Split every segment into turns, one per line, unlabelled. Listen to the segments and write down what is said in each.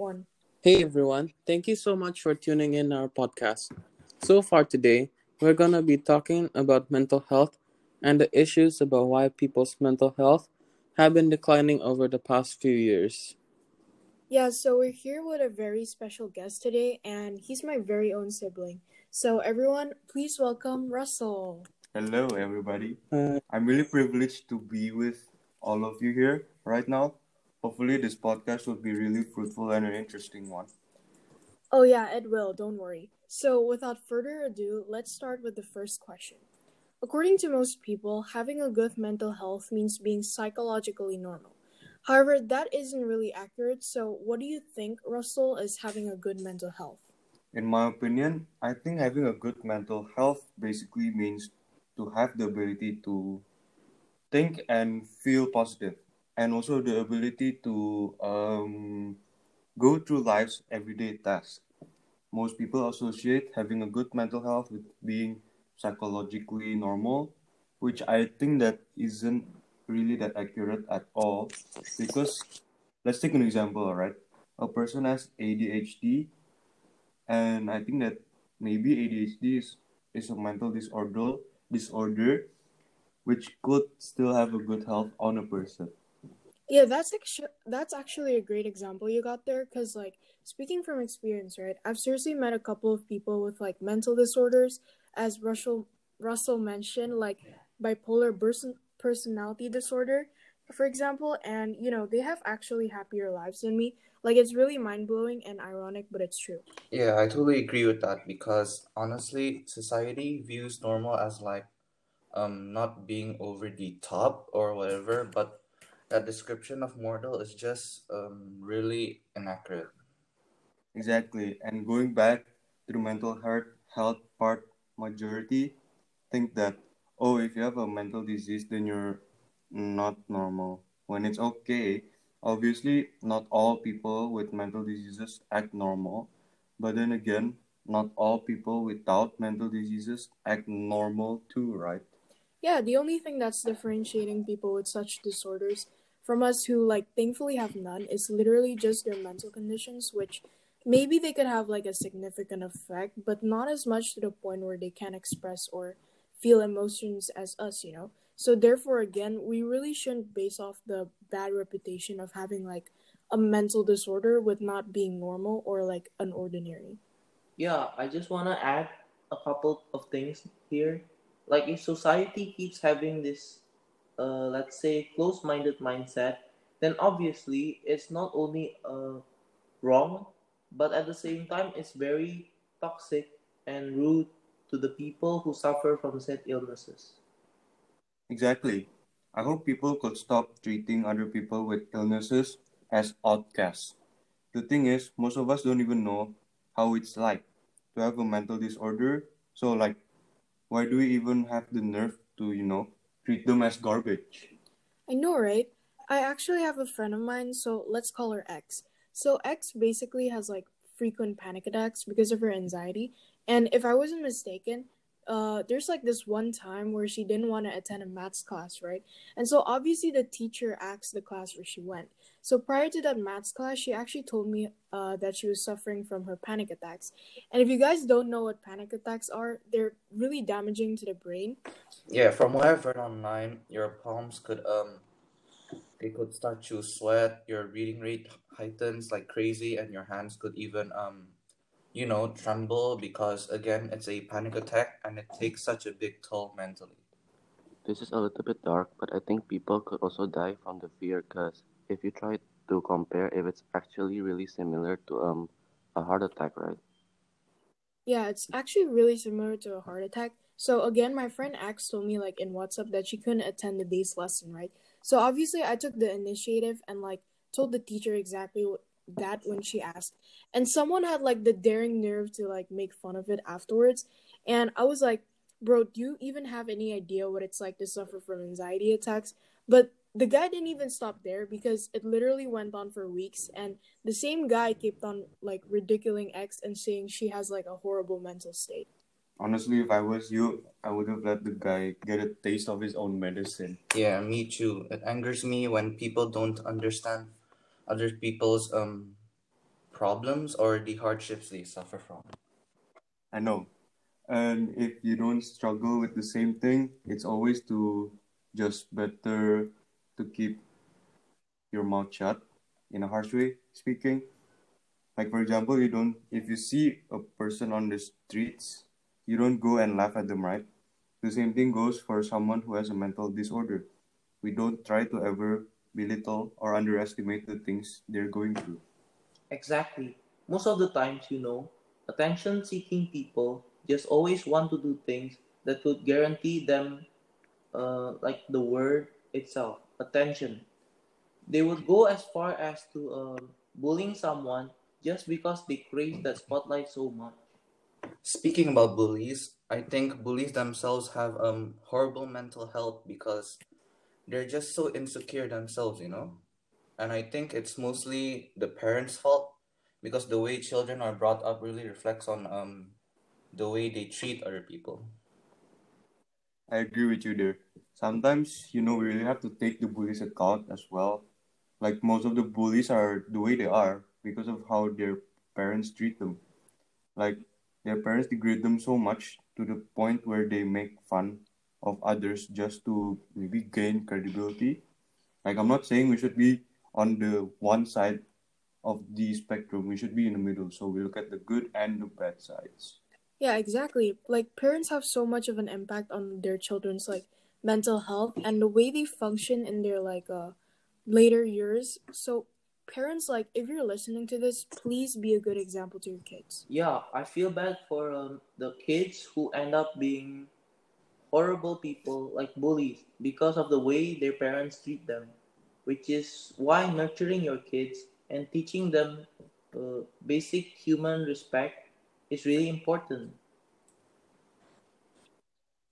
one.
Hey everyone, thank you so much for tuning in our podcast. So far today, we're going to be talking about mental health and the issues about why people's mental health have been declining over the past few years.
Yeah, so we're here with a very special guest today, and he's my very own sibling. So, everyone, please welcome Russell.
Hello, everybody.
Uh,
I'm really privileged to be with all of you here right now. Hopefully, this podcast will be really fruitful and an interesting one.
Oh, yeah, it will, don't worry. So, without further ado, let's start with the first question. According to most people, having a good mental health means being psychologically normal. However, that isn't really accurate, so what do you think, Russell, is having a good mental health?
In my opinion, I think having a good mental health basically means to have the ability to think and feel positive, and also the ability to um, go through life's everyday tasks. Most people associate having a good mental health with being psychologically normal, which I think that isn't really that accurate at all. Because let's take an example, right? A person has ADHD, and I think that maybe ADHD is, is a mental disorder disorder which could still have a good health on a person.
Yeah, that's actually that's actually a great example you got there cuz like speaking from experience, right? I've seriously met a couple of people with like mental disorders as Russell Russell mentioned like bipolar person personality disorder for example and you know they have actually happier lives than me. Like it's really mind-blowing and ironic, but it's true.
Yeah, I totally agree with that because honestly, society views normal as like um not being over the top or whatever, but that description of mortal is just um really inaccurate.
Exactly. And going back to the mental health health part, majority think that oh, if you have a mental disease, then you're not normal. When it's okay, obviously, not all people with mental diseases act normal. But then again, not all people without mental diseases act normal too, right?
Yeah, the only thing that's differentiating people with such disorders from us who like thankfully have none it's literally just their mental conditions, which maybe they could have like a significant effect, but not as much to the point where they can't express or feel emotions as us, you know. So therefore again, we really shouldn't base off the bad reputation of having like a mental disorder with not being normal or like an ordinary.
Yeah, I just want to add a couple of things here. Like, if society keeps having this, let's say, close minded mindset, then obviously it's not only uh, wrong, but at the same time, it's very toxic and rude to the people who suffer from said illnesses.
Exactly. I hope people could stop treating other people with illnesses as outcasts. The thing is, most of us don't even know how it's like to have a mental disorder. So, like, why do we even have the nerve to, you know, treat them as garbage?
I know, right? I actually have a friend of mine, so let's call her X. So X basically has like frequent panic attacks because of her anxiety. And if I wasn't mistaken, uh, there's like this one time where she didn't want to attend a maths class, right? And so obviously the teacher asked the class where she went. So prior to that maths class, she actually told me uh, that she was suffering from her panic attacks. And if you guys don't know what panic attacks are, they're really damaging to the brain.
Yeah, from what I've read online, your palms could um they could start to sweat, your breathing rate heightens like crazy, and your hands could even um you know tremble because again it's a panic attack and it takes such a big toll mentally.
This is a little bit dark, but I think people could also die from the fear because if you try to compare if it's actually really similar to um a heart attack, right?
Yeah, it's actually really similar to a heart attack. So again, my friend X told me like in WhatsApp that she couldn't attend the day's lesson, right? So obviously I took the initiative and like told the teacher exactly what, that when she asked. And someone had like the daring nerve to like make fun of it afterwards. And I was like, "Bro, do you even have any idea what it's like to suffer from anxiety attacks?" But the guy didn't even stop there because it literally went on for weeks and the same guy kept on like ridiculing X and saying she has like a horrible mental state.
Honestly, if I was you, I would have let the guy get a taste of his own medicine.
Yeah, me too. It angers me when people don't understand other people's um problems or the hardships they suffer from.
I know. And if you don't struggle with the same thing, it's always to just better to keep your mouth shut in a harsh way speaking. Like for example, you don't if you see a person on the streets, you don't go and laugh at them, right? The same thing goes for someone who has a mental disorder. We don't try to ever belittle or underestimate the things they're going through.
Exactly. Most of the times, you know, attention seeking people just always want to do things that would guarantee them, uh, like the word itself, attention. They would go as far as to um, bullying someone just because they crave that spotlight so much.
Speaking about bullies, I think bullies themselves have um horrible mental health because they're just so insecure themselves, you know? And I think it's mostly the parents' fault because the way children are brought up really reflects on um the way they treat other people.
I agree with you there. Sometimes, you know, we really have to take the bullies account as well. Like most of the bullies are the way they are because of how their parents treat them. Like their parents degrade them so much to the point where they make fun of others just to maybe gain credibility. Like I'm not saying we should be on the one side of the spectrum. We should be in the middle. So we look at the good and the bad sides.
Yeah, exactly. Like parents have so much of an impact on their children's like mental health and the way they function in their like uh later years. So parents like if you're listening to this, please be a good example to your kids.
Yeah, I feel bad for um, the kids who end up being horrible people like bullies because of the way their parents treat them, which is why nurturing your kids and teaching them uh, basic human respect is really important.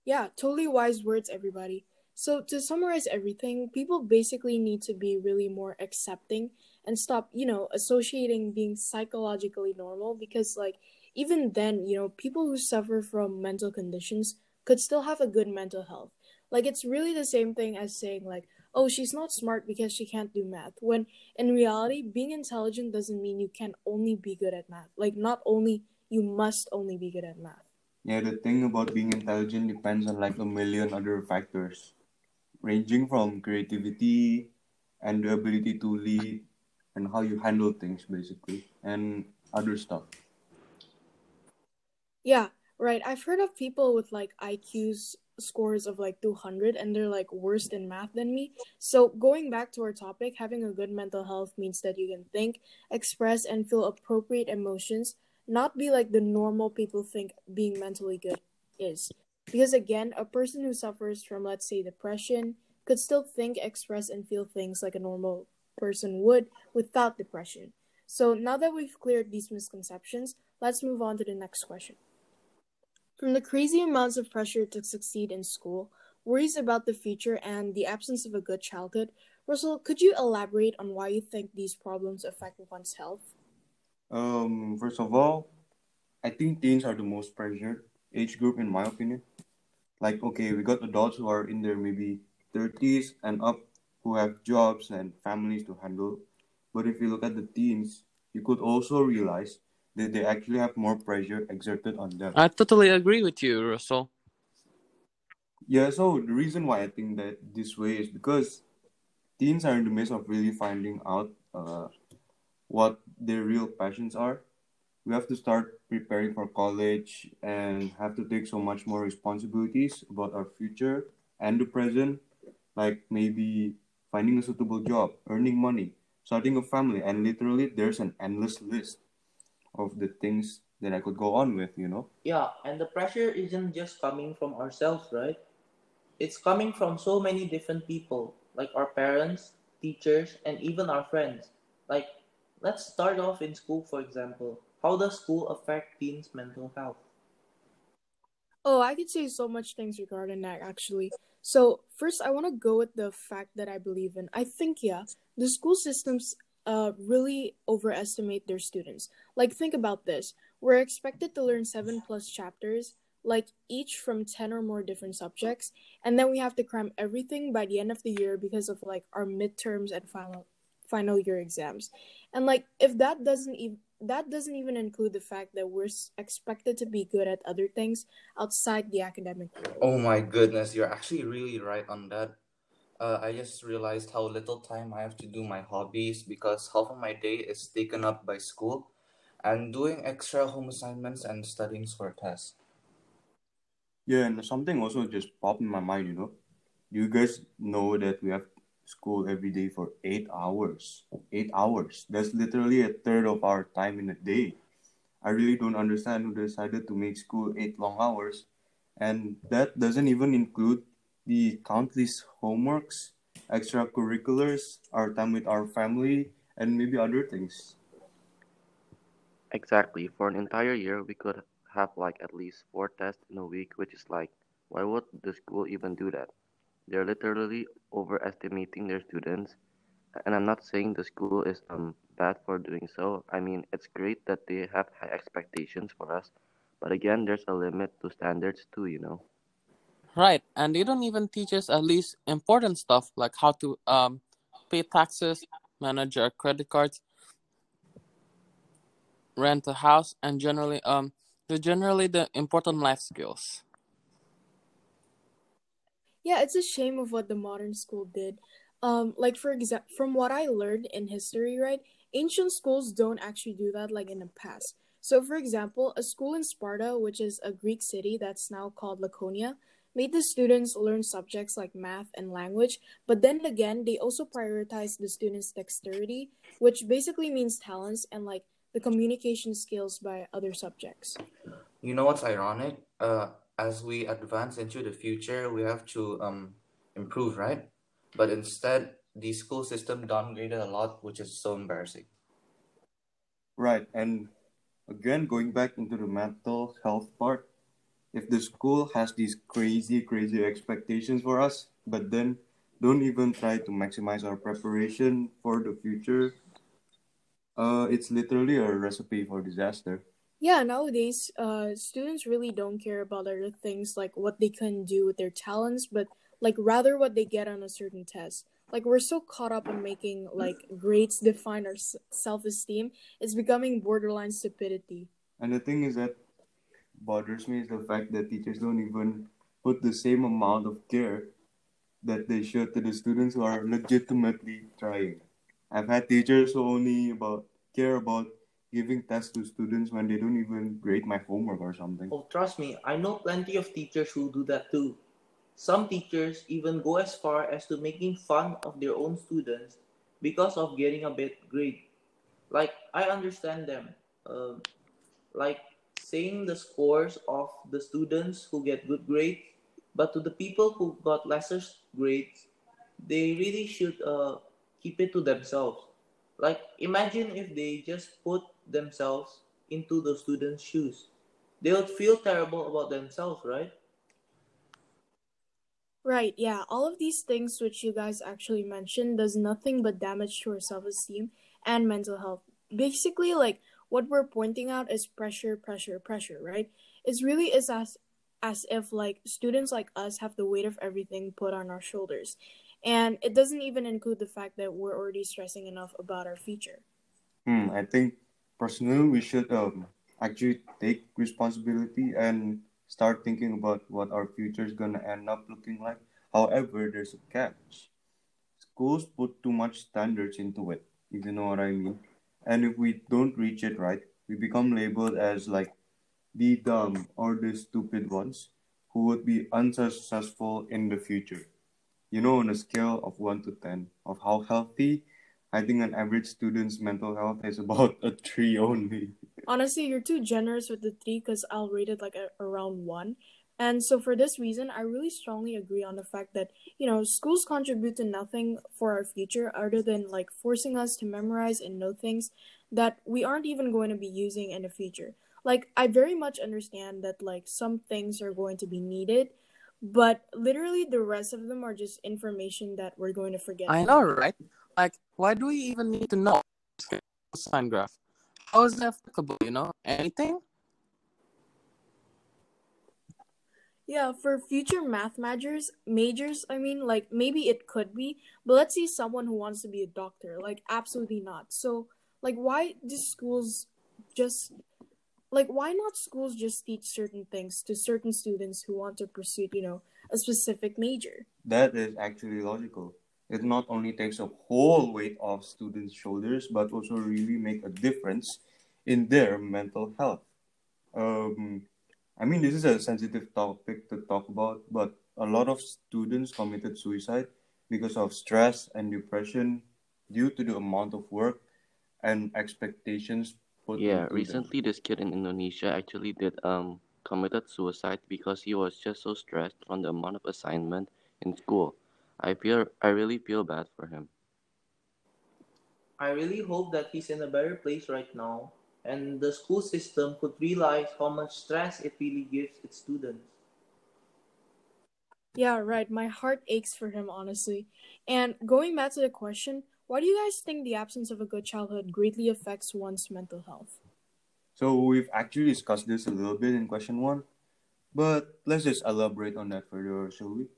Yeah, totally wise words, everybody. So, to summarize everything, people basically need to be really more accepting and stop, you know, associating being psychologically normal because, like, even then, you know, people who suffer from mental conditions could still have a good mental health. Like, it's really the same thing as saying, like, oh, she's not smart because she can't do math. When in reality, being intelligent doesn't mean you can only be good at math. Like, not only you must only be good at math.
Yeah, the thing about being intelligent depends on like a million other factors, ranging from creativity and the ability to lead and how you handle things, basically, and other stuff.
Yeah, right. I've heard of people with like IQs scores of like 200 and they're like worse in math than me. So, going back to our topic, having a good mental health means that you can think, express, and feel appropriate emotions not be like the normal people think being mentally good is. Because again, a person who suffers from, let's say, depression could still think, express, and feel things like a normal person would without depression. So now that we've cleared these misconceptions, let's move on to the next question. From the crazy amounts of pressure to succeed in school, worries about the future, and the absence of a good childhood, Russell, could you elaborate on why you think these problems affect one's health?
Um, first of all, I think teens are the most pressured age group in my opinion. Like, okay, we got adults who are in their maybe 30s and up who have jobs and families to handle. But if you look at the teens, you could also realize that they actually have more pressure exerted on them.
I totally agree with you, Russell.
Yeah, so the reason why I think that this way is because teens are in the midst of really finding out uh, what their real passions are. We have to start preparing for college and have to take so much more responsibilities about our future and the present, like maybe finding a suitable job, earning money, starting a family, and literally there's an endless list of the things that I could go on with, you know?
Yeah, and the pressure isn't just coming from ourselves, right? It's coming from so many different people, like our parents, teachers, and even our friends. Like, let's start off in school, for example. How does school affect teens' mental health?
Oh, I could say so much things regarding that actually. So, first I want to go with the fact that I believe in. I think yeah, the school systems uh really overestimate their students. Like think about this. We're expected to learn 7 plus chapters, like each from 10 or more different subjects, and then we have to cram everything by the end of the year because of like our midterms and final final year exams. And like if that doesn't even that doesn't even include the fact that we're expected to be good at other things outside the academic world.
Oh my goodness, you're actually really right on that. Uh, I just realized how little time I have to do my hobbies because half of my day is taken up by school and doing extra home assignments and studying for tests.
Yeah, and something also just popped in my mind, you know. You guys know that we have school every day for eight hours. Eight hours. That's literally a third of our time in a day. I really don't understand who decided to make school eight long hours. And that doesn't even include the countless homeworks, extracurriculars, our time with our family, and maybe other things.
Exactly. For an entire year, we could have like at least four tests in a week, which is like, why would the school even do that? They're literally overestimating their students. And I'm not saying the school is um bad for doing so. I mean, it's great that they have high expectations for us, but again, there's a limit to standards too, you know.
Right, and they don't even teach us at least important stuff like how to um pay taxes, manage our credit cards, rent a house, and generally um the generally the important life skills.
Yeah, it's a shame of what the modern school did. Um, like for example, from what I learned in history, right? Ancient schools don't actually do that like in the past. So, for example, a school in Sparta, which is a Greek city that's now called Laconia, made the students learn subjects like math and language, but then again, they also prioritized the students' dexterity, which basically means talents and like the communication skills by other subjects.
You know what's ironic? Uh, as we advance into the future, we have to um improve, right? But instead, the school system downgraded a lot, which is so embarrassing.
Right, and again, going back into the mental health part, if the school has these crazy, crazy expectations for us, but then don't even try to maximize our preparation for the future, uh, it's literally a recipe for disaster.
Yeah, nowadays, uh, students really don't care about other things like what they can do with their talents, but like rather what they get on a certain test. Like we're so caught up in making like grades define our s- self-esteem, it's becoming borderline stupidity.
And the thing is that bothers me is the fact that teachers don't even put the same amount of care that they should to the students who are legitimately trying. I've had teachers who only about care about giving tests to students when they don't even grade my homework or something.
Oh, trust me, I know plenty of teachers who do that too. Some teachers even go as far as to making fun of their own students because of getting a bad grade. Like, I understand them. Um, like, saying the scores of the students who get good grades, but to the people who got lesser grades, they really should uh, keep it to themselves. Like, imagine if they just put themselves into the students' shoes. They would feel terrible about themselves, right?
Right, yeah. All of these things which you guys actually mentioned does nothing but damage to our self-esteem and mental health. Basically, like what we're pointing out is pressure, pressure, pressure, right? It's really is as as if like students like us have the weight of everything put on our shoulders. And it doesn't even include the fact that we're already stressing enough about our future.
Hmm, I think personally we should um, actually take responsibility and start thinking about what our future is gonna end up looking like. However, there's a catch. Schools put too much standards into it, if you know what I mean. And if we don't reach it right, we become labeled as like the dumb or the stupid ones who would be unsuccessful in the future. You know, on a scale of 1 to 10 of how healthy, I think an average student's mental health is about a 3 only.
Honestly, you're too generous with the three because I'll rate it like a, around one. And so, for this reason, I really strongly agree on the fact that, you know, schools contribute to nothing for our future other than like forcing us to memorize and know things that we aren't even going to be using in the future. Like, I very much understand that, like, some things are going to be needed, but literally the rest of them are just information that we're going to forget.
I know, right? Like, why do we even need to know sine graph? How is that applicable? You know, anything?
Yeah, for future math majors, majors, I mean, like maybe it could be, but let's see someone who wants to be a doctor. Like, absolutely not. So, like, why do schools just like why not schools just teach certain things to certain students who want to pursue, you know, a specific major?
That is actually logical. It not only takes a whole weight off students' shoulders, but also really make a difference in their mental health. Um, I mean, this is a sensitive topic to talk about, but a lot of students committed suicide because of stress and depression due to the amount of work and expectations put
Yeah,
into them.
recently this kid in Indonesia actually did um committed suicide because he was just so stressed from the amount of assignment in school. I feel I really feel bad for him.
I really hope that he's in a better place right now and the school system could realize how much stress it really gives its students.
Yeah, right. My heart aches for him, honestly. And going back to the question, why do you guys think the absence of a good childhood greatly affects one's mental health?
So we've actually discussed this a little bit in question one, but let's just elaborate on that further, shall we?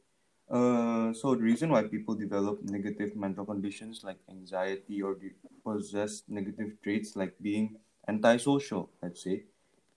Uh, so the reason why people develop negative mental conditions like anxiety or possess negative traits like being antisocial, let's say,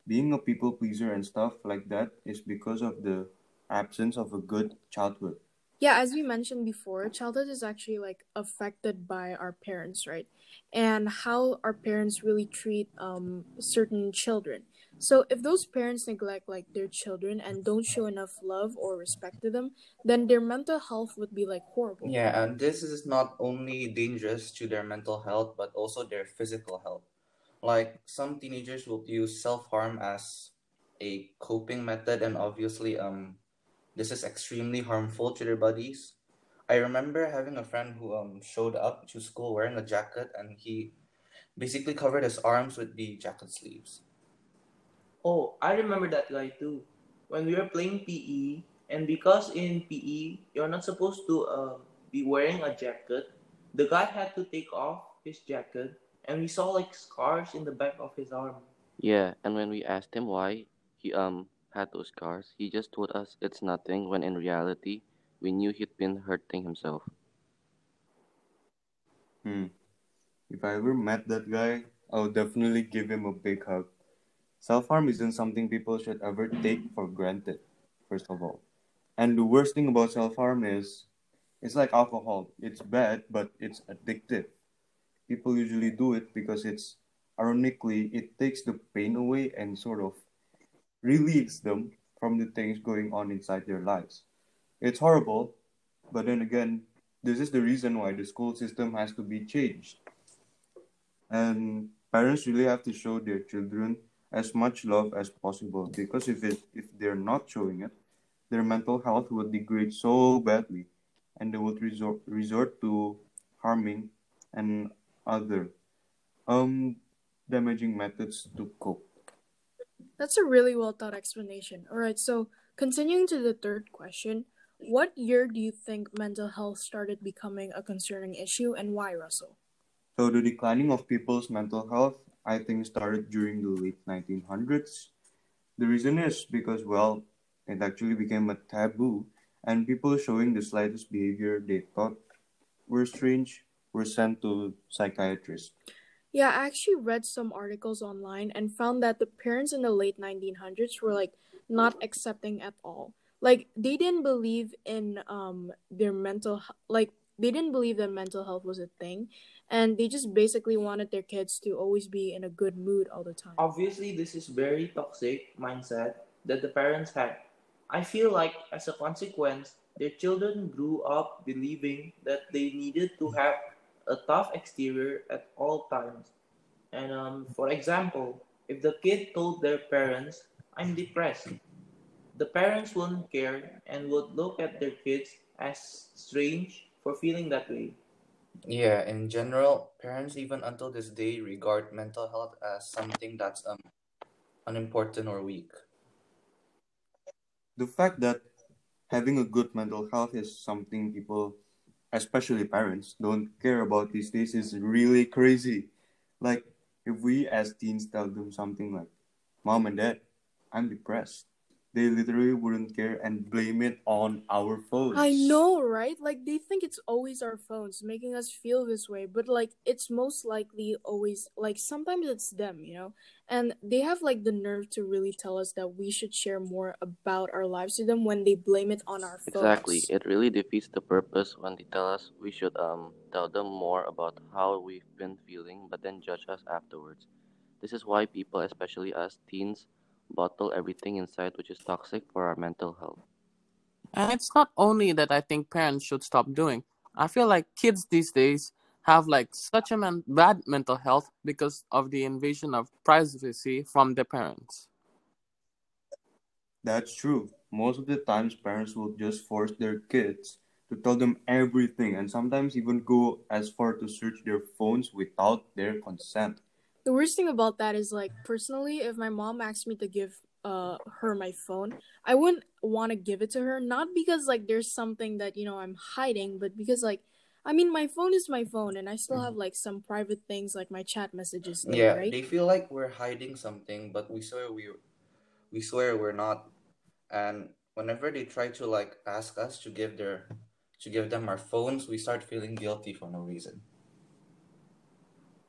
being a people pleaser and stuff like that is because of the absence of a good childhood.
Yeah, as we mentioned before, childhood is actually like affected by our parents, right? And how our parents really treat um certain children. So if those parents neglect like their children and don't show enough love or respect to them, then their mental health would be like horrible.
Yeah, and this is not only dangerous to their mental health, but also their physical health. Like some teenagers will use self-harm as a coping method, and obviously, um, this is extremely harmful to their bodies. I remember having a friend who um showed up to school wearing a jacket, and he basically covered his arms with the jacket sleeves.
Oh, I remember that guy too. When we were playing PE, and because in PE you're not supposed to uh, be wearing a jacket, the guy had to take off his jacket, and we saw like scars in the back of his arm.
Yeah, and when we asked him why he um had those scars, he just told us it's nothing when in reality we knew he'd been hurting himself.
Hmm. If I ever met that guy, I would definitely give him a big hug. Self harm isn't something people should ever take for granted, first of all. And the worst thing about self harm is it's like alcohol. It's bad, but it's addictive. People usually do it because it's ironically, it takes the pain away and sort of relieves them from the things going on inside their lives. It's horrible, but then again, this is the reason why the school system has to be changed. And parents really have to show their children as much love as possible because if it if they're not showing it, their mental health would degrade so badly and they would resort resort to harming and other um damaging methods to cope.
That's a really well thought explanation. All right, so continuing to the third question, what year do you think mental health started becoming a concerning issue and why, Russell?
So the declining of people's mental health, I think, started during the late 1900s. The reason is because, well, it actually became a taboo, and people showing the slightest behavior they thought were strange were sent to psychiatrists.
Yeah, I actually read some articles online and found that the parents in the late 1900s were like not accepting at all. Like they didn't believe in um their mental like they didn't believe that mental health was a thing and they just basically wanted their kids to always be in a good mood all the time.
Obviously, this is very toxic mindset that the parents had. I feel like as a consequence, their children grew up believing that they needed to have a tough exterior at all times. And um, for example, if the kid told their parents, I'm depressed, the parents wouldn't care and would look at their kids as strange for feeling that way.
Yeah, in general, parents even until this day regard mental health as something that's um unimportant or weak.
The fact that having a good mental health is something people, especially parents, don't care about these days is really crazy. Like, if we as teens tell them something like, Mom and Dad, I'm depressed, they literally wouldn't care and blame it on our phones.
I know, right? Like they think it's always our phones making us feel this way, but like it's most likely always like sometimes it's them, you know? And they have like the nerve to really tell us that we should share more about our lives to them when they blame it on our phones.
Exactly. It really defeats the purpose when they tell us we should um tell them more about how we've been feeling, but then judge us afterwards. This is why people, especially us teens, bottle everything inside, which is toxic for our mental health.
And it's not only that I think parents should stop doing. I feel like kids these days have like such a man- bad mental health because of the invasion of privacy from their parents.
That's true. Most of the times, parents will just force their kids to tell them everything and sometimes even go as far to search their phones without their consent.
The worst thing about that is like personally, if my mom asked me to give uh her my phone, I wouldn't want to give it to her not because like there's something that you know I'm hiding, but because like I mean my phone is my phone and I still have like some private things like my chat messages there,
Yeah,
right?
they feel like we're hiding something, but we swear we we swear we're not. And whenever they try to like ask us to give their to give them our phones, we start feeling guilty for no reason.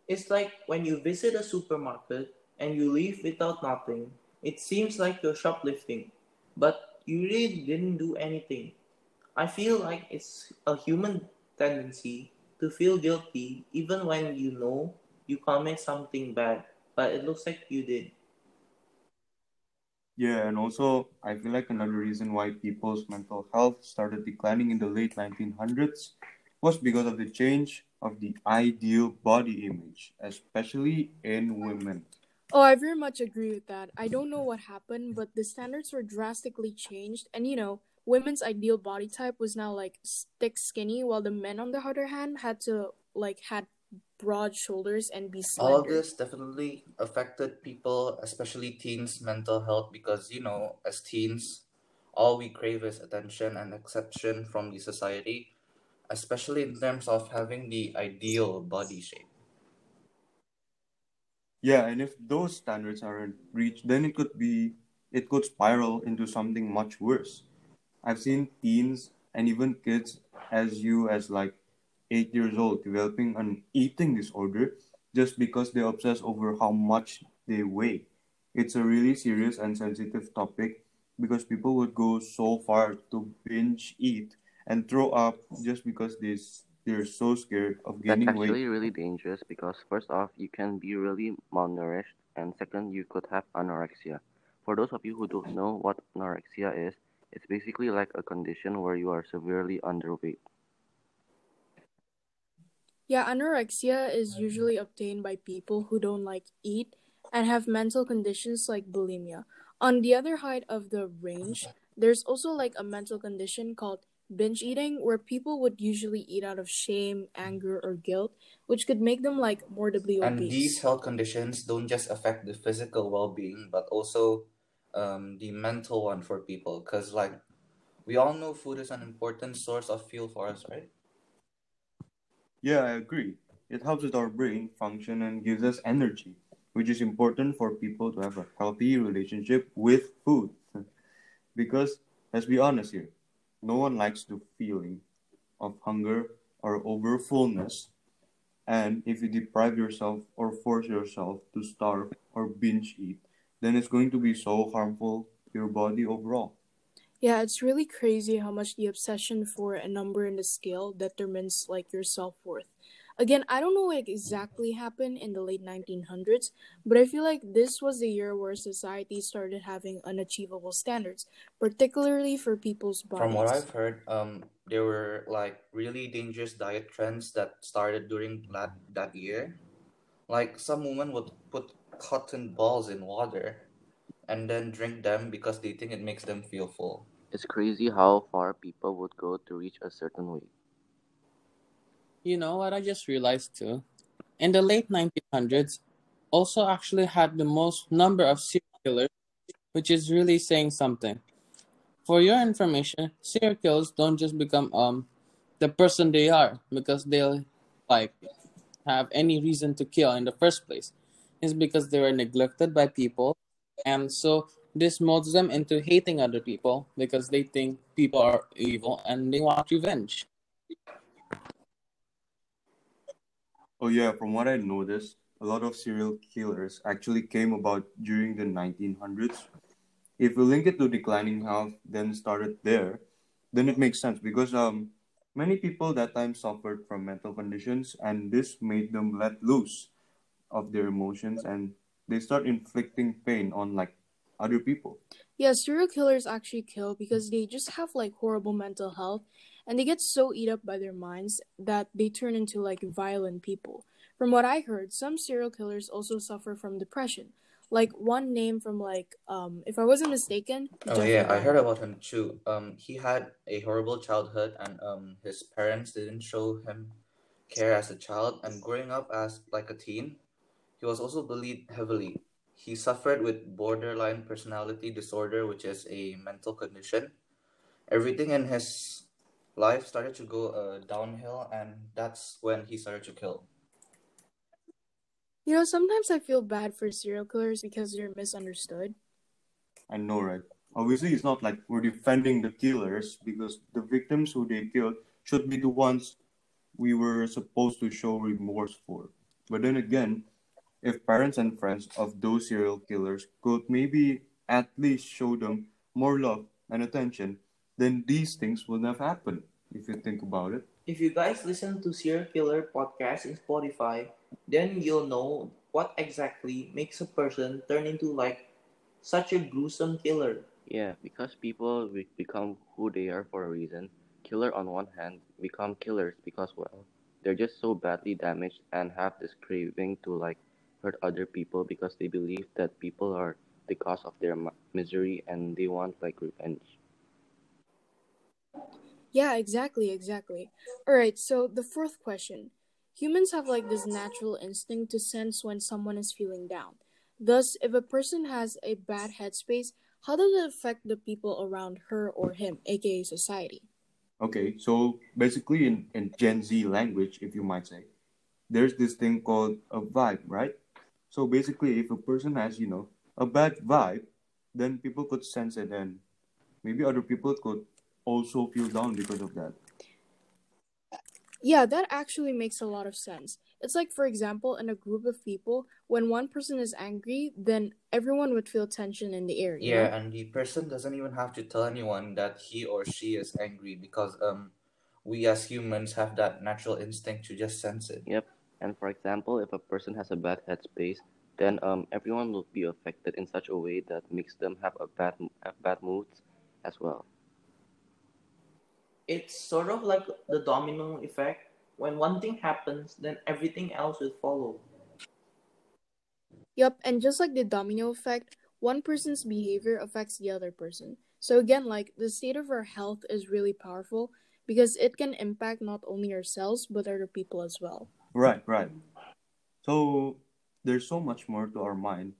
It's like when you visit a supermarket and you leave without nothing. It seems like you're shoplifting, but you really didn't do anything. I feel like it's a human tendency to feel guilty even when you know you commit something bad, but it looks like you did.
Yeah, and also, I feel like another reason why people's mental health started declining in the late 1900s was because of the change of the ideal body image, especially in women.
Oh, I very much agree with that. I don't know what happened, but the standards were drastically changed, and you know, women's ideal body type was now like thick skinny, while the men on the other hand had to like had broad shoulders and be slender.
All of this definitely affected people, especially teens' mental health, because you know, as teens, all we crave is attention and acceptance from the society, especially in terms of having the ideal body shape.
Yeah, and if those standards aren't reached, then it could be, it could spiral into something much worse. I've seen teens and even kids as you as like eight years old developing an eating disorder just because they obsess over how much they weigh. It's a really serious and sensitive topic because people would go so far to binge eat and throw up just because they, s- they're so scared of
That's
gaining weight.
actually really dangerous because first off, you can be really malnourished, and second, you could have anorexia. For those of you who don't know what anorexia is, it's basically like a condition where you are severely underweight.
Yeah, anorexia is usually obtained by people who don't like eat and have mental conditions like bulimia. On the other side of the range, there's also like a mental condition called binge eating where people would usually eat out of shame, anger, or guilt, which could make them like morbidly obese.
And these health conditions don't just affect the physical well-being, but also um, the mental one for people. Because like we all know, food is an important source of fuel for us, right?
Yeah, I agree. It helps with our brain function and gives us energy, which is important for people to have a healthy relationship with food. Because, let's be honest here, no one likes the feeling of hunger or over fullness. And if you deprive yourself or force yourself to starve or binge eat, then it's going to be so harmful to your body overall.
Yeah, it's really crazy how much the obsession for a number in the scale determines like your self-worth. Again, I don't know what exactly happened in the late 1900s, but I feel like this was the year where society started having unachievable standards, particularly for people's bodies.
From what. I've heard, um, there were like really dangerous diet trends that started during that that year. Like some women would put cotton balls in water and then drink them because they think it makes them feel full.
It's crazy how far people would go to reach a certain weight.
You know what I just realized too? In the late 1900s, also actually had the most number of serial killers, which is really saying something. For your information, serial killers don't just become um the person they are because they'll like have any reason to kill in the first place. It's because they were neglected by people, and so This molds them into hating other people because they think people are evil and they want revenge.
Oh yeah, from what I noticed, a lot of serial killers actually came about during the 1900s. If we link it to declining health, then started there, then it makes sense because um many people that time suffered from mental conditions and this made them let loose of their emotions and they start inflicting pain on like other people.
Yeah, serial killers actually kill because they just have like horrible mental health and they get so eat up by their minds that they turn into like violent people. From what I heard, some serial killers also suffer from depression. Like one name from like um if I wasn't mistaken,
Oh
Jeffrey
yeah, I heard about him too. Um, he had a horrible childhood, and um, his parents didn't show him care as a child. And growing up as like a teen, he was also bullied heavily. He suffered with borderline personality disorder, which is a mental condition. Everything in his life started to go uh, downhill, and that's when he started to kill.
You know, sometimes I feel bad for serial killers because they're misunderstood.
I know, right? Obviously, it's not like we're defending the killers because the victims who they killed should be the ones we were supposed to show remorse for. But then again, if parents and friends of those serial killers could maybe at least show them more love and attention, then these things will never happen if you think about it.
If you guys listen to Serial Killer podcast in Spotify, then you'll know what exactly makes a person turn into like such a gruesome killer.
Yeah, because people be- become who they are for a reason. Killer on one hand become killers because well, they're just so badly damaged and have this craving to like hurt other people because they believe that people are the cause of their misery and they want like revenge.
Yeah, exactly, exactly. All right, so the fourth question. Humans have like this natural instinct to sense when someone is feeling down. Thus, if a person has a bad headspace, how does it affect the people around her or him, aka society?
Okay, so basically in, in Gen Z language, if you might say, there's this thing called a vibe, right? So basically, if a person has, you know, a bad vibe, then people could sense it and maybe other people could also feel down because of that.
Yeah, that actually makes a lot of sense. It's like, for example, in a group of people, when one person is angry, then everyone would feel tension in the air, you know?
Yeah, and the person doesn't even have to tell anyone that he or she is angry because um, we as humans have that natural instinct to just sense it.
Yep. And for example, if a person has a bad headspace, then um everyone will be affected in such a way that makes them have a bad have bad moods as well.
It's sort of like the domino effect. When one thing happens, then everything else will follow.
Yep, and just like the domino effect, one person's behavior affects the other person. So again, like the state of our health is really powerful because it can impact not only ourselves but other people as well.
Right, right. So there's so much more to our mind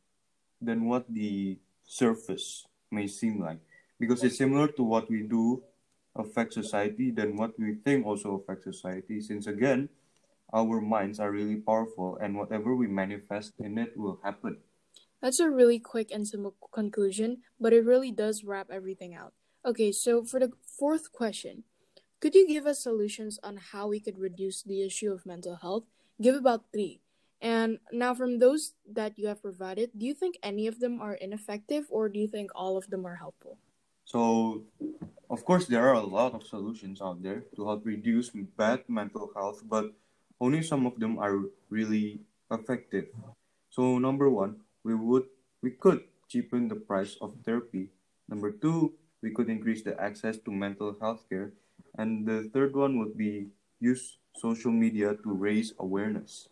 than what the surface may seem like. Because it's similar to what we do affect society, then what we think also affects society. Since again, our minds are really powerful and whatever we manifest in it will happen.
That's a really quick and simple conclusion, but it really does wrap everything out. Okay, so for the fourth question, could you give us solutions on how we could reduce the issue of mental health? Give about three. And now, from those that you have provided, do you think any of them are ineffective or do you think all of them are helpful?
So, of course, there are a lot of solutions out there to help reduce bad mental health, but only some of them are really effective. So, number one, we would we could cheapen the price of therapy. Number two, we could increase the access to mental health care, and the third one would be use social media to raise awareness.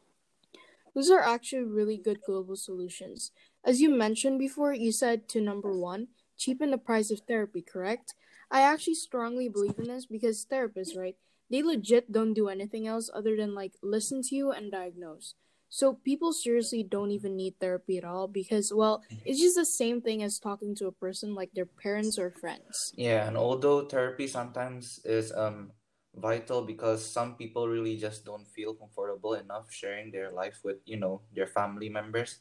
Those are actually really good global solutions. As you mentioned before, you said to number one, cheapen the price of therapy, correct? I actually strongly believe in this because therapists, right? They legit don't do anything else other than like listen to you and diagnose. So people seriously don't even need therapy at all because, well, it's just the same thing as talking to a person like their parents or friends.
Yeah, and although therapy sometimes is um vital because some people really just don't feel comfortable enough sharing their life with, you know, their family members,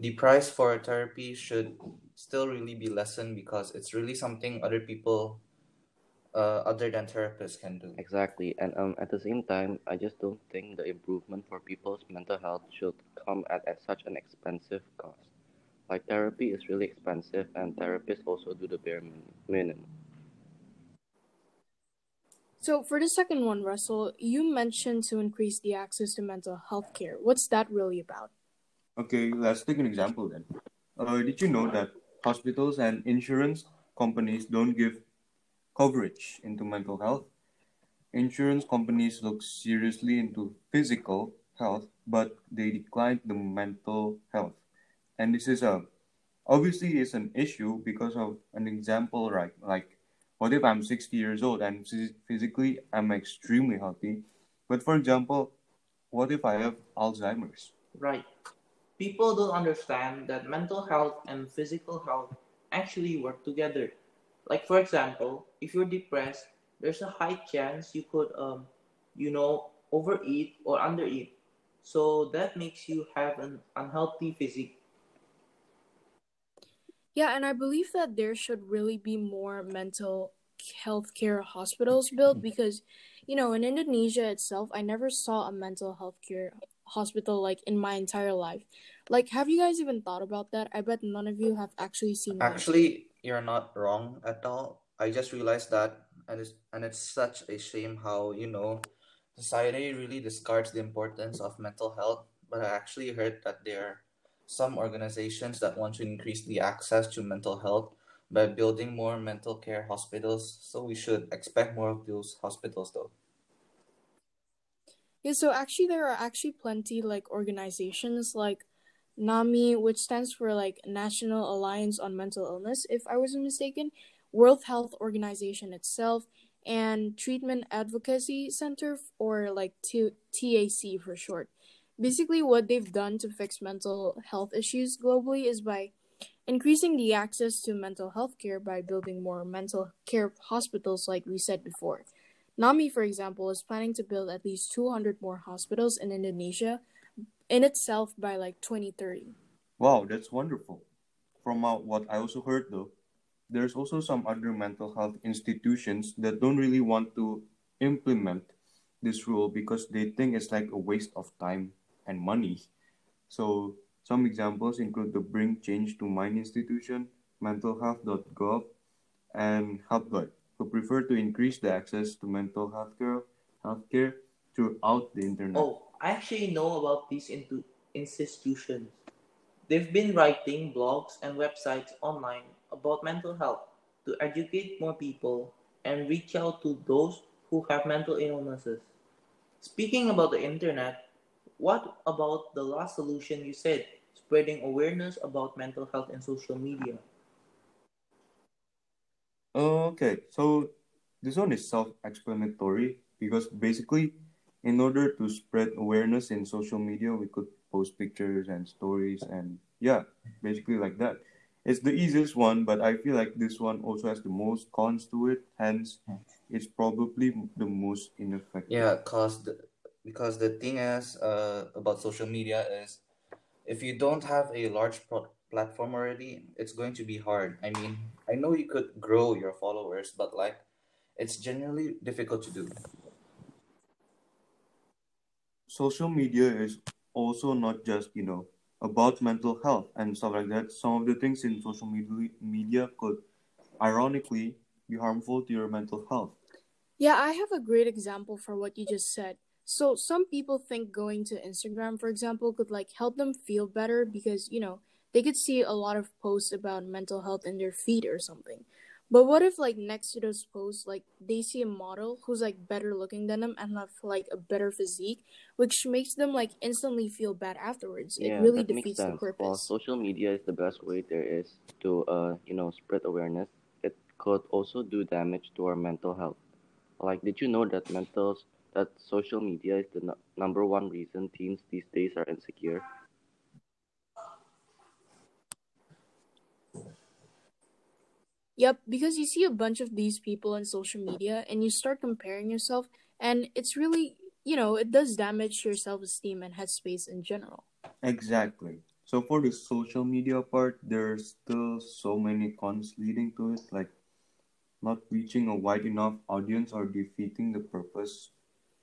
the price for therapy should still really be lessened because it's really something other people uh, other than therapists can do.
Exactly, and um, at the same time, I just don't think the improvement for people's mental health should come at, at such an expensive cost. Like therapy is really expensive, and therapists also do the bare minimum.
So for the second one, Russell, you mentioned to increase the access to mental health care. What's that really about?
Okay, let's take an example then. Uh, did you know that hospitals and insurance companies don't give coverage into mental health? Insurance companies look seriously into physical health, but they decline the mental health. And this is a obviously is an issue because of an example, right? Like, what if I'm 60 years old and phys- physically I'm extremely healthy, but for example, what if I have Alzheimer's?
Right. People don't understand that mental health and physical health actually work together. Like for example, if you're depressed, there's a high chance you could um you know overeat or undereat. So that makes you have an unhealthy physique.
Yeah, and I believe that there should really be more mental health care hospitals built because, you know, in Indonesia itself, I never saw a mental health care hospital like in my entire life. Like, have you guys even thought about that? I bet none of you have actually seen.
Actually, you're not wrong at all. I just realized that, and it's and it's such a shame how you know society really discards the importance of mental health. But I actually heard that there are some organizations that want to increase the access to mental health by building more mental care hospitals. So we should expect more of those hospitals, though.
Yeah, so actually there are actually plenty like organizations like NAMI, which stands for like National Alliance on Mental Illness, if I wasn't mistaken, World Health Organization itself, and Treatment Advocacy Center, or like T- TAC for short. Basically, what they've done to fix mental health issues globally is by increasing the access to mental health care by building more mental care hospitals, like we said before. NAMI, for example, is planning to build at least 200 more hospitals in Indonesia in itself by like 2030.
Wow, that's wonderful. From uh, what I also heard though, there's also some other mental health institutions that don't really want to implement this rule because they think it's like a waste of time and money. So some examples include the Bring Change to Mind Institution, mentalhealth.gov, and HelpGuide, who prefer to increase the access to mental health care, healthcare throughout the internet.
Oh, I actually know about these into institutions. They've been writing blogs and websites online about mental health to educate more people and reach out to those who have mental illnesses. Speaking about the internet, what about the last solution you said, spreading awareness about mental health in social media?
Okay, so this one is self-explanatory because basically, in order to spread awareness in social media, we could post pictures and stories and yeah, basically like that. It's the easiest one, but I feel like this one also has the most cons to it. Hence, it's probably the most ineffective.
Yeah, cause the, because the thing is uh, about social media is if you don't have a large pro- platform already, it's going to be hard. I mean, I know you could grow your followers, but like it's generally difficult to do.
Social media is also not just you know about mental health and stuff like that. Some of the things in social media media could ironically be harmful to your mental health.
Yeah, I have a great example for what you just said. So, some people think going to Instagram, for example, could like help them feel better because, you know, they could see a lot of posts about mental health in their feed or something. But what if like next to those posts, like they see a model who's like better looking than them and have like a better physique, which makes them like instantly feel bad afterwards.
Yeah, It really
defeats the
sense. While
purpose.
social media is the best way there is to, uh, you know, spread awareness, it could also do damage to our mental health. Like, did you know that mental that social media is the n- number one reason teens these days are insecure?
Yep, because you see a bunch of these people on social media and you start comparing yourself, and it's really, you know, it does damage your self esteem and headspace in general.
Exactly. So for the social media part, there's still so many cons leading to it, like not reaching a wide enough audience or defeating the purpose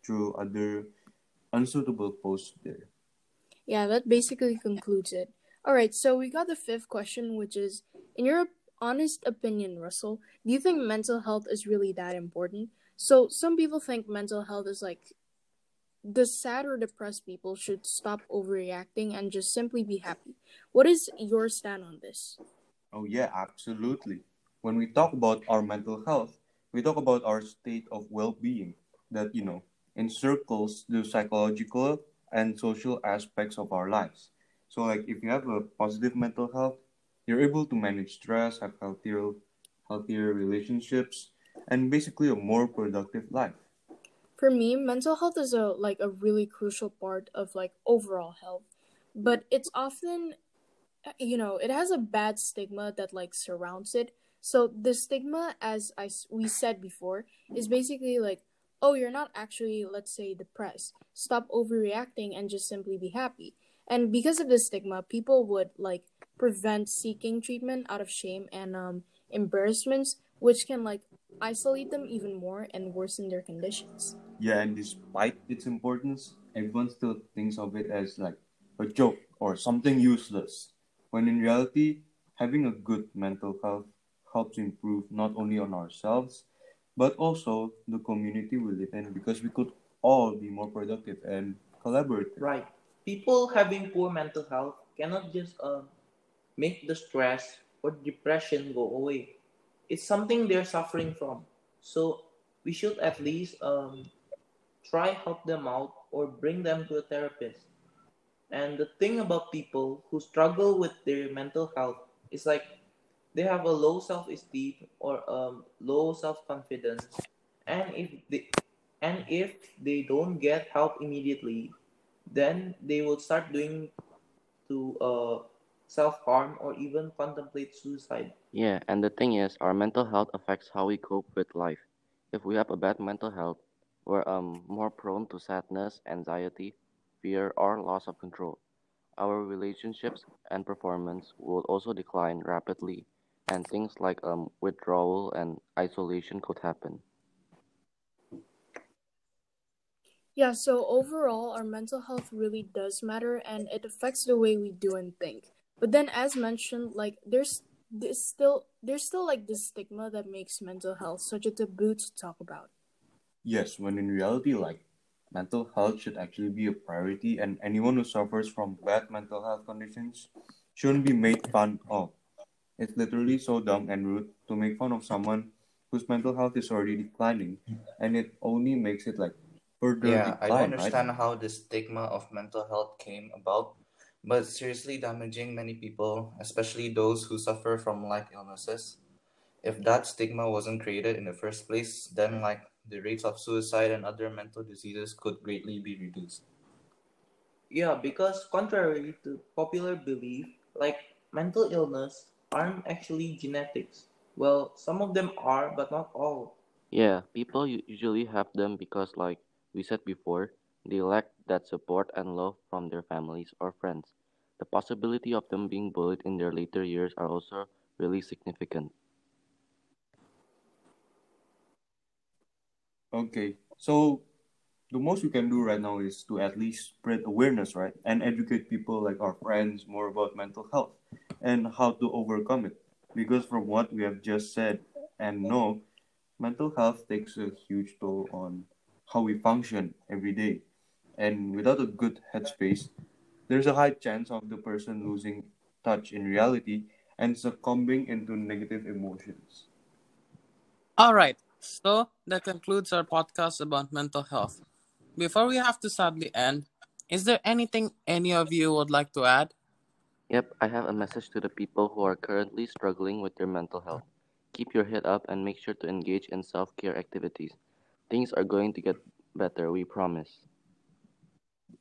through other unsuitable posts there.
Yeah, that basically concludes it. All right, so we got the fifth question, which is In your honest opinion, Russell, do you think mental health is really that important? So, some people think mental health is like the sad or depressed people should stop overreacting and just simply be happy. What is your stand on this?
Oh, yeah, absolutely. When we talk about our mental health, we talk about our state of well being that, you know, encircles the psychological and social aspects of our lives. So, like, if you have a positive mental health, you're able to manage stress, have healthier, healthier relationships, and basically a more productive life.
For me, mental health is a like a really crucial part of like overall health, but it's often you know, it has a bad stigma that like surrounds it. So the stigma as I we said before is basically like oh, you're not actually let's say depressed. Stop overreacting and just simply be happy. And because of this stigma, people would like prevent seeking treatment out of shame and um embarrassments which can like isolate them even more and worsen their conditions.
Yeah, and despite its importance, everyone still thinks of it as like a joke or something useless. When in reality, having a good mental health helps improve not only on ourselves, but also the community we live in because we could all be more productive and collaborative.
Right. People having poor mental health cannot just uh, make the stress or depression go away. It's something they're suffering from. So we should at least um, try help them out or bring them to a therapist. And the thing about people who struggle with their mental health is like they have a low self-esteem or um, low self-confidence, and if they and if they don't get help immediately, then they will start doing to uh, self-harm or even contemplate suicide.
Yeah, and the thing is, our mental health affects how we cope with life. If we have a bad mental health, we're um, more prone to sadness, anxiety, fear, or loss of control. Our relationships and performance will also decline rapidly, and things like um, withdrawal and isolation could happen.
Yeah, so overall, our mental health really does matter and it affects the way we do and think. But then, as mentioned, like there's this still there's still like this stigma that makes mental health such a taboo to talk about.
Yes, when in reality, like mental health should actually be a priority, and anyone who suffers from bad mental health conditions shouldn't be made fun of. It's literally so dumb and rude to make fun of someone whose mental health is already declining, and it only makes it like further
Yeah, I don't
decline, right?
understand how the stigma of mental health came about, but seriously damaging many people, especially those who suffer from like illnesses. If that stigma wasn't created in the first place, then like the rates of suicide and other mental diseases could greatly be reduced.
Yeah, because contrary to popular belief, like mental illness aren't actually genetics. Well, some of them are, but not all.
Yeah, people usually have them because, like we said before, they lack that support and love from their families or friends. The possibility of them being bullied in their later years are also really significant.
Okay, so the most we can do right now is to at least spread awareness, right? And educate people like our friends more about mental health and how to overcome it. Because from what we have just said and know, mental health takes a huge toll on how we function every day. And without a good headspace, there's a high chance of the person losing touch in reality and succumbing into negative emotions.
All right, so that concludes our podcast about mental health. Before we have to sadly end, is there anything any of you would like to add?
Yep, I have a message to the people who are currently struggling with their mental health. Keep your head up and make sure to engage in self care activities. Things are going to get better, we promise.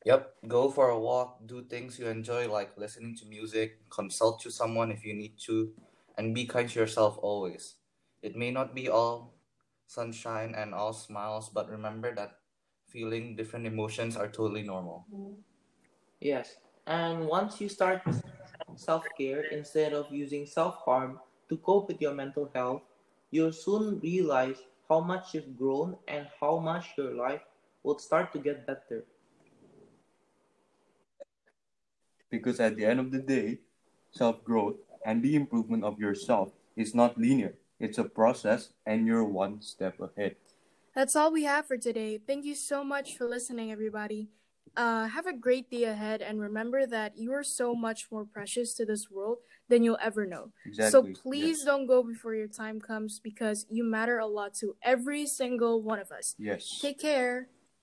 Yep, go for a walk, do things you enjoy like listening to music, consult to someone if you need to, and be kind to yourself always. It may not be all sunshine and all smiles, but remember that feeling different emotions are totally normal.
Yes. And once you start self care instead of using self harm to cope with your mental health, you'll soon realize how much you've grown and how much your life will start to get better.
Because at the end of the day, self growth and the improvement of yourself is not linear, it's a process, and you're one step ahead.
That's all we have for today. Thank you so much for listening, everybody. Uh, have a great day ahead, and remember that you are so much more precious to this world than you'll ever know.
Exactly.
So
yes.
please don't go before your time comes because you matter a lot to every single one of us.
Yes.
Take care.